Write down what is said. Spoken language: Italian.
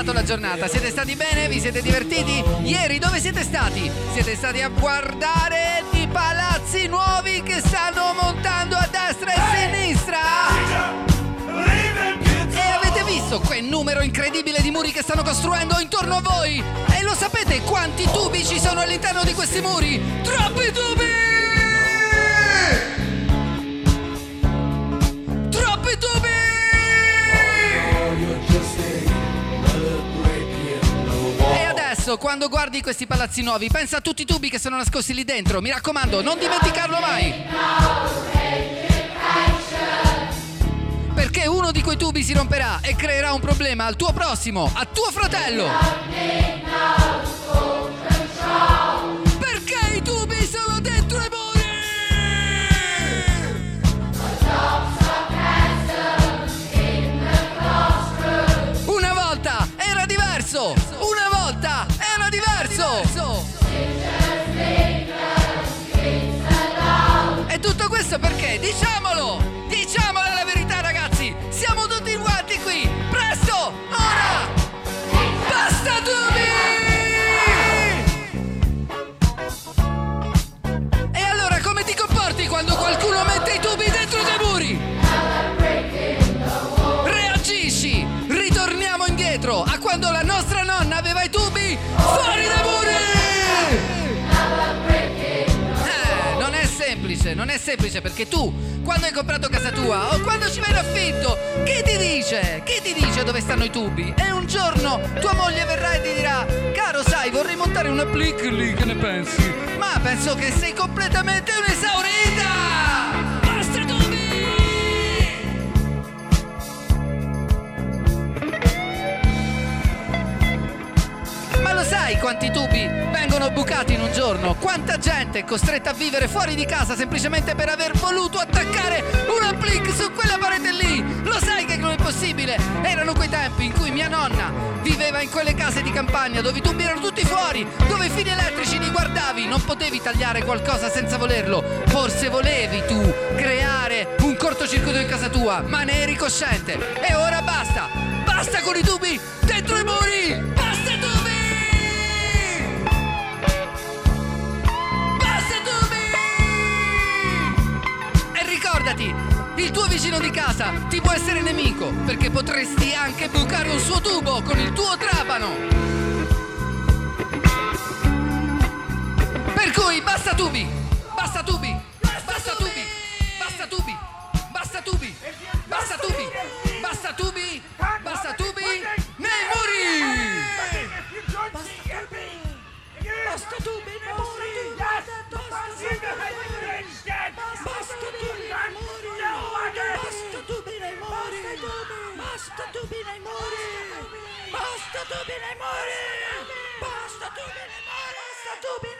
stata la giornata? Siete stati bene? Vi siete divertiti? Ieri dove siete stati? Siete stati a guardare i palazzi nuovi che stanno montando a destra e a sinistra? E avete visto quel numero incredibile di muri che stanno costruendo intorno a voi? E lo sapete quanti tubi ci sono all'interno di questi muri? Troppi tubi! Adesso, quando guardi questi palazzi nuovi, pensa a tutti i tubi che sono nascosti lì dentro. Mi raccomando, non dimenticarlo mai. Perché uno di quei tubi si romperà e creerà un problema al tuo prossimo, a tuo fratello. dice. Semplice, non è semplice perché tu, quando hai comprato casa tua o quando ci vai in affitto, chi ti dice? Chi ti dice dove stanno i tubi? E un giorno tua moglie verrà e ti dirà, caro sai, vorrei montare una plic lì, che ne pensi? Ma penso che sei completamente un'esaurita! Ma lo sai quanti tubi vengono bucati in un giorno? Quanta gente è costretta a vivere fuori di casa semplicemente per aver voluto attaccare un applic su quella parete lì? Lo sai che non è possibile? Erano quei tempi in cui mia nonna viveva in quelle case di campagna dove i tubi erano tutti fuori, dove i fili elettrici li guardavi, non potevi tagliare qualcosa senza volerlo. Forse volevi tu creare un cortocircuito in casa tua, ma ne eri cosciente. E ora basta! Basta con i tubi dentro vicino di casa ti può essere nemico, perché potresti anche bucare un suo tubo con il tuo trapano. Per cui basta tubi! Basta tubi! Basta tubi! Basta tubi! Basta tubi! Basta tubi! Basta tubi! Basta tubi! Nei muri! Basta tubi! Basta Basta tubi nei muri! Basta tubi nei muri! Basta tubi nei muri! Basta tubi